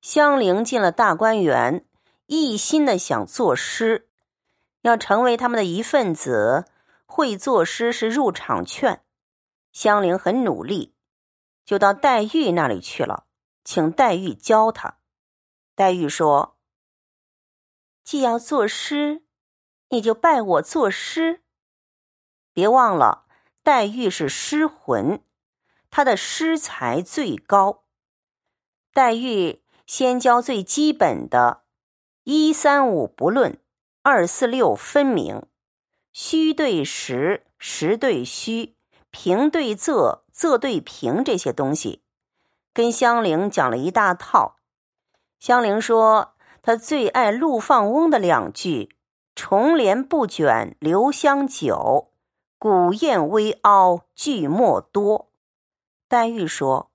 香菱进了大观园，一心的想作诗，要成为他们的一份子。会作诗是入场券。香菱很努力，就到黛玉那里去了，请黛玉教他。黛玉说：“既要作诗，你就拜我作诗。别忘了，黛玉是诗魂，她的诗才最高。黛玉。”先教最基本的，一三五不论，二四六分明，虚对实，实对虚，平对仄，仄对平这些东西，跟香菱讲了一大套。香菱说，她最爱陆放翁的两句：“重帘不卷留香久，古砚微凹句墨多。”黛玉说。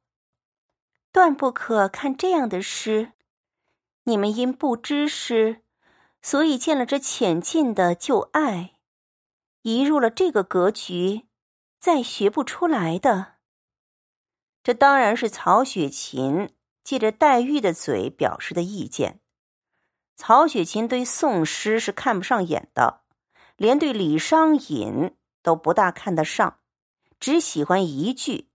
断不可看这样的诗。你们因不知诗，所以见了这浅近的就爱，一入了这个格局，再学不出来的。这当然是曹雪芹借着黛玉的嘴表示的意见。曹雪芹对宋诗是看不上眼的，连对李商隐都不大看得上，只喜欢一句。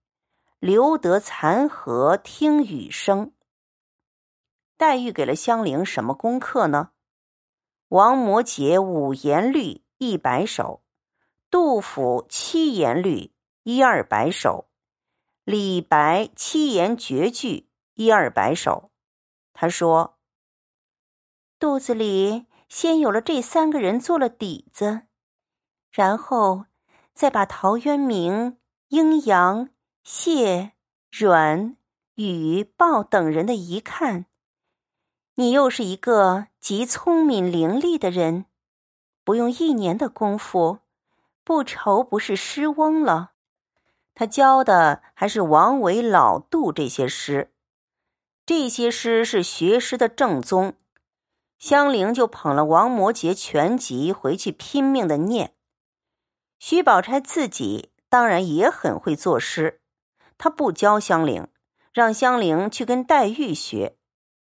留得残荷听雨声。黛玉给了香菱什么功课呢？王摩诘五言律一百首，杜甫七言律一二百首，李白七言绝句一二百首。他说：“肚子里先有了这三个人做了底子，然后再把陶渊明、阴阳。”谢、阮、雨豹等人的一看，你又是一个极聪明伶俐的人，不用一年的功夫，不愁不是诗翁了。他教的还是王维、老杜这些诗，这些诗是学诗的正宗。香菱就捧了王摩诘全集回去拼命的念。徐宝钗自己当然也很会作诗。他不教香菱，让香菱去跟黛玉学。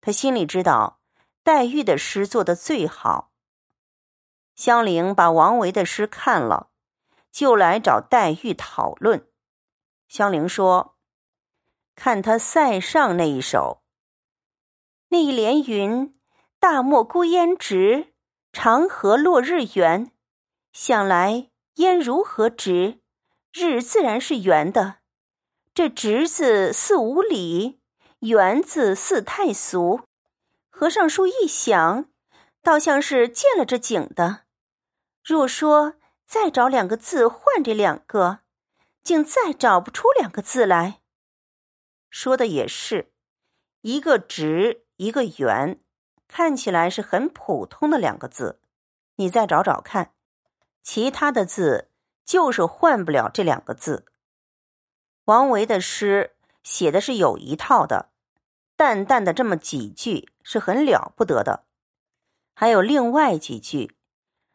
他心里知道，黛玉的诗做的最好。香菱把王维的诗看了，就来找黛玉讨论。香菱说：“看他塞上那一首，那一联云：‘大漠孤烟直，长河落日圆。’想来烟如何直？日自然是圆的。”这直字似无礼，圆字似太俗。和尚书一想，倒像是见了这景的。若说再找两个字换这两个，竟再找不出两个字来。说的也是，一个直，一个圆，看起来是很普通的两个字。你再找找看，其他的字就是换不了这两个字。王维的诗写的是有一套的，淡淡的这么几句是很了不得的，还有另外几句：“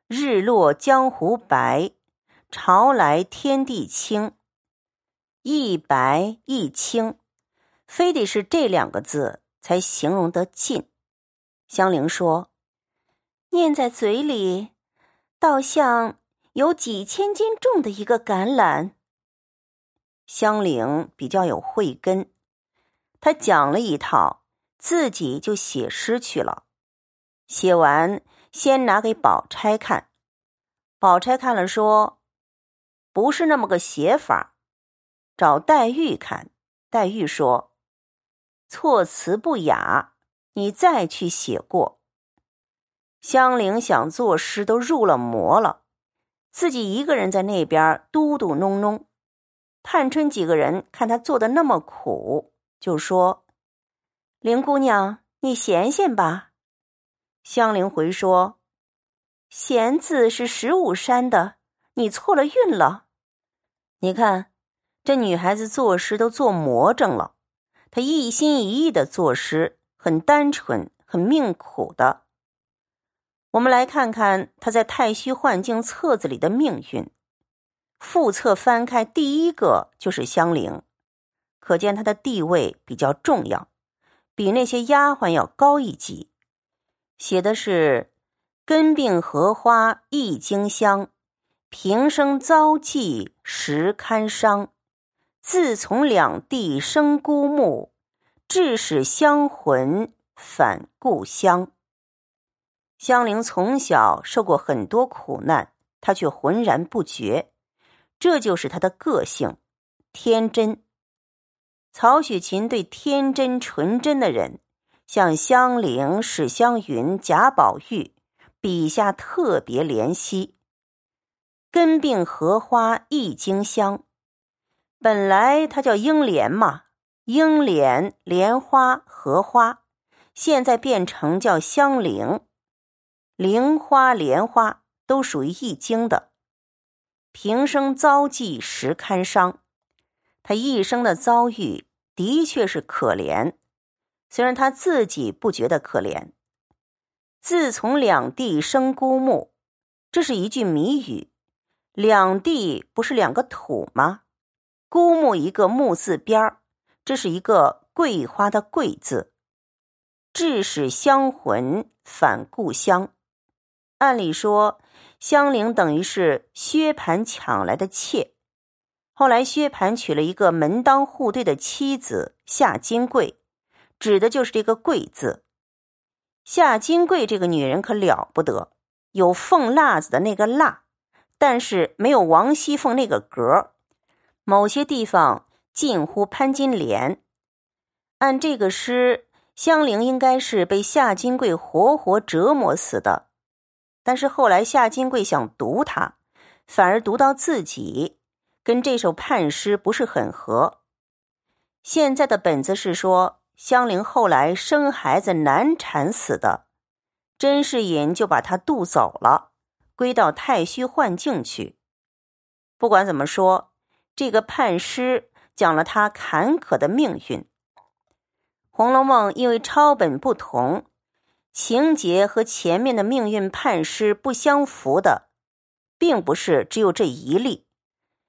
日落江湖白，潮来天地清。”一白一清，非得是这两个字才形容得尽。香菱说：“念在嘴里，倒像有几千斤重的一个橄榄。”香菱比较有慧根，他讲了一套，自己就写诗去了。写完，先拿给宝钗看，宝钗看了说：“不是那么个写法。”找黛玉看，黛玉说：“措辞不雅，你再去写过。”香菱想作诗都入了魔了，自己一个人在那边嘟嘟哝哝。探春几个人看他做的那么苦，就说：“林姑娘，你闲闲吧。”香菱回说：“闲字是十五山的，你错了韵了。你看，这女孩子作诗都做魔怔了。她一心一意的作诗，很单纯，很命苦的。我们来看看她在《太虚幻境》册子里的命运。”副册翻开，第一个就是香菱，可见她的地位比较重要，比那些丫鬟要高一级。写的是“根病荷花一经香，平生遭际时堪伤。自从两地生孤木，致使香魂返故乡。”香菱从小受过很多苦难，她却浑然不觉，这就是他的个性，天真。曹雪芹对天真纯真的人。像香菱、史湘云、贾宝玉，笔下特别怜惜。根病荷花一经香，本来它叫英莲嘛，英莲、莲花、荷花，现在变成叫香菱。菱花、莲花都属于易经的。平生遭际实堪伤，他一生的遭遇的确是可怜。虽然他自己不觉得可怜。自从两地生孤木，这是一句谜语。两地不是两个土吗？孤木一个木字边儿，这是一个桂花的桂字。致使香魂返故乡。按理说，香菱等于是薛蟠抢来的妾。后来薛蟠娶了一个门当户对的妻子夏金桂。指的就是这个“贵”字。夏金桂这个女人可了不得，有凤辣子的那个“辣”，但是没有王熙凤那个“格”。某些地方近乎潘金莲。按这个诗，香菱应该是被夏金桂活活折磨死的。但是后来夏金桂想读他，反而读到自己，跟这首判诗不是很合。现在的本子是说。香菱后来生孩子难产死的，甄士隐就把她渡走了，归到太虚幻境去。不管怎么说，这个判诗讲了他坎坷的命运。《红楼梦》因为抄本不同，情节和前面的命运判诗不相符的，并不是只有这一例，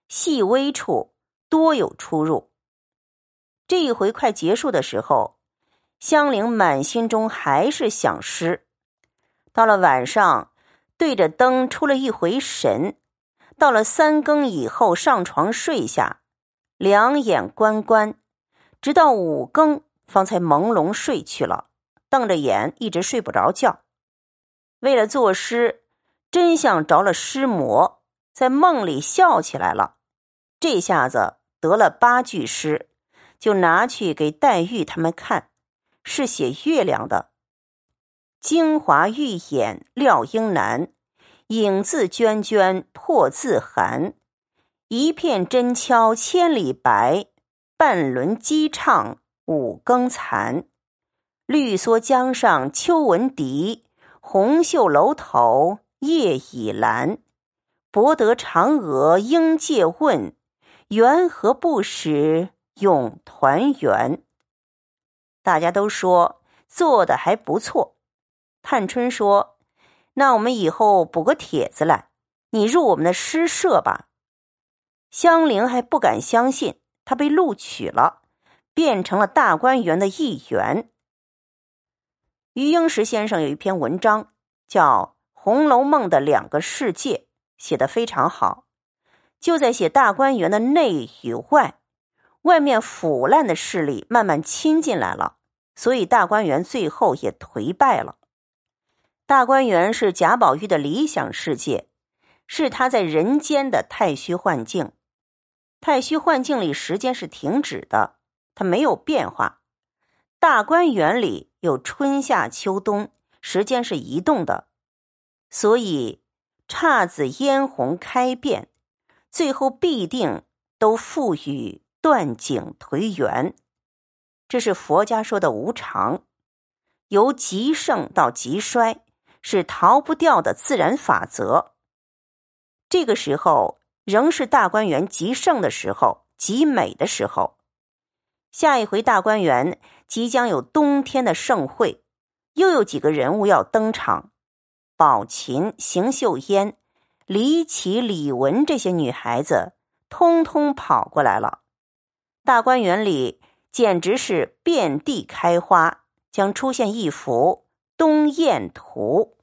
细微处多有出入。这一回快结束的时候，香菱满心中还是想诗。到了晚上，对着灯出了一回神。到了三更以后，上床睡下，两眼关关，直到五更方才朦胧睡去了，瞪着眼一直睡不着觉。为了作诗，真像着了诗魔，在梦里笑起来了。这下子得了八句诗。就拿去给黛玉他们看，是写月亮的。精华玉眼料应难，影自娟娟破自寒。一片真敲千里白，半轮鸡唱五更残。绿蓑江上秋闻笛，红袖楼头夜已阑。博得嫦娥应借问，缘何不使？永团圆。大家都说做的还不错。探春说：“那我们以后补个帖子来，你入我们的诗社吧。”香菱还不敢相信，她被录取了，变成了大观园的一员。余英时先生有一篇文章叫《红楼梦的两个世界》，写得非常好，就在写大观园的内与外。外面腐烂的势力慢慢侵进来了，所以大观园最后也颓败了。大观园是贾宝玉的理想世界，是他在人间的太虚幻境。太虚幻境里时间是停止的，它没有变化。大观园里有春夏秋冬，时间是移动的，所以姹紫嫣红开遍，最后必定都赋予。断井颓垣，这是佛家说的无常，由极盛到极衰，是逃不掉的自然法则。这个时候仍是大观园极盛的时候，极美的时候。下一回大观园即将有冬天的盛会，又有几个人物要登场：宝琴、邢岫烟、李绮、李文这些女孩子，通通跑过来了。大观园里简直是遍地开花，将出现一幅《冬宴图》。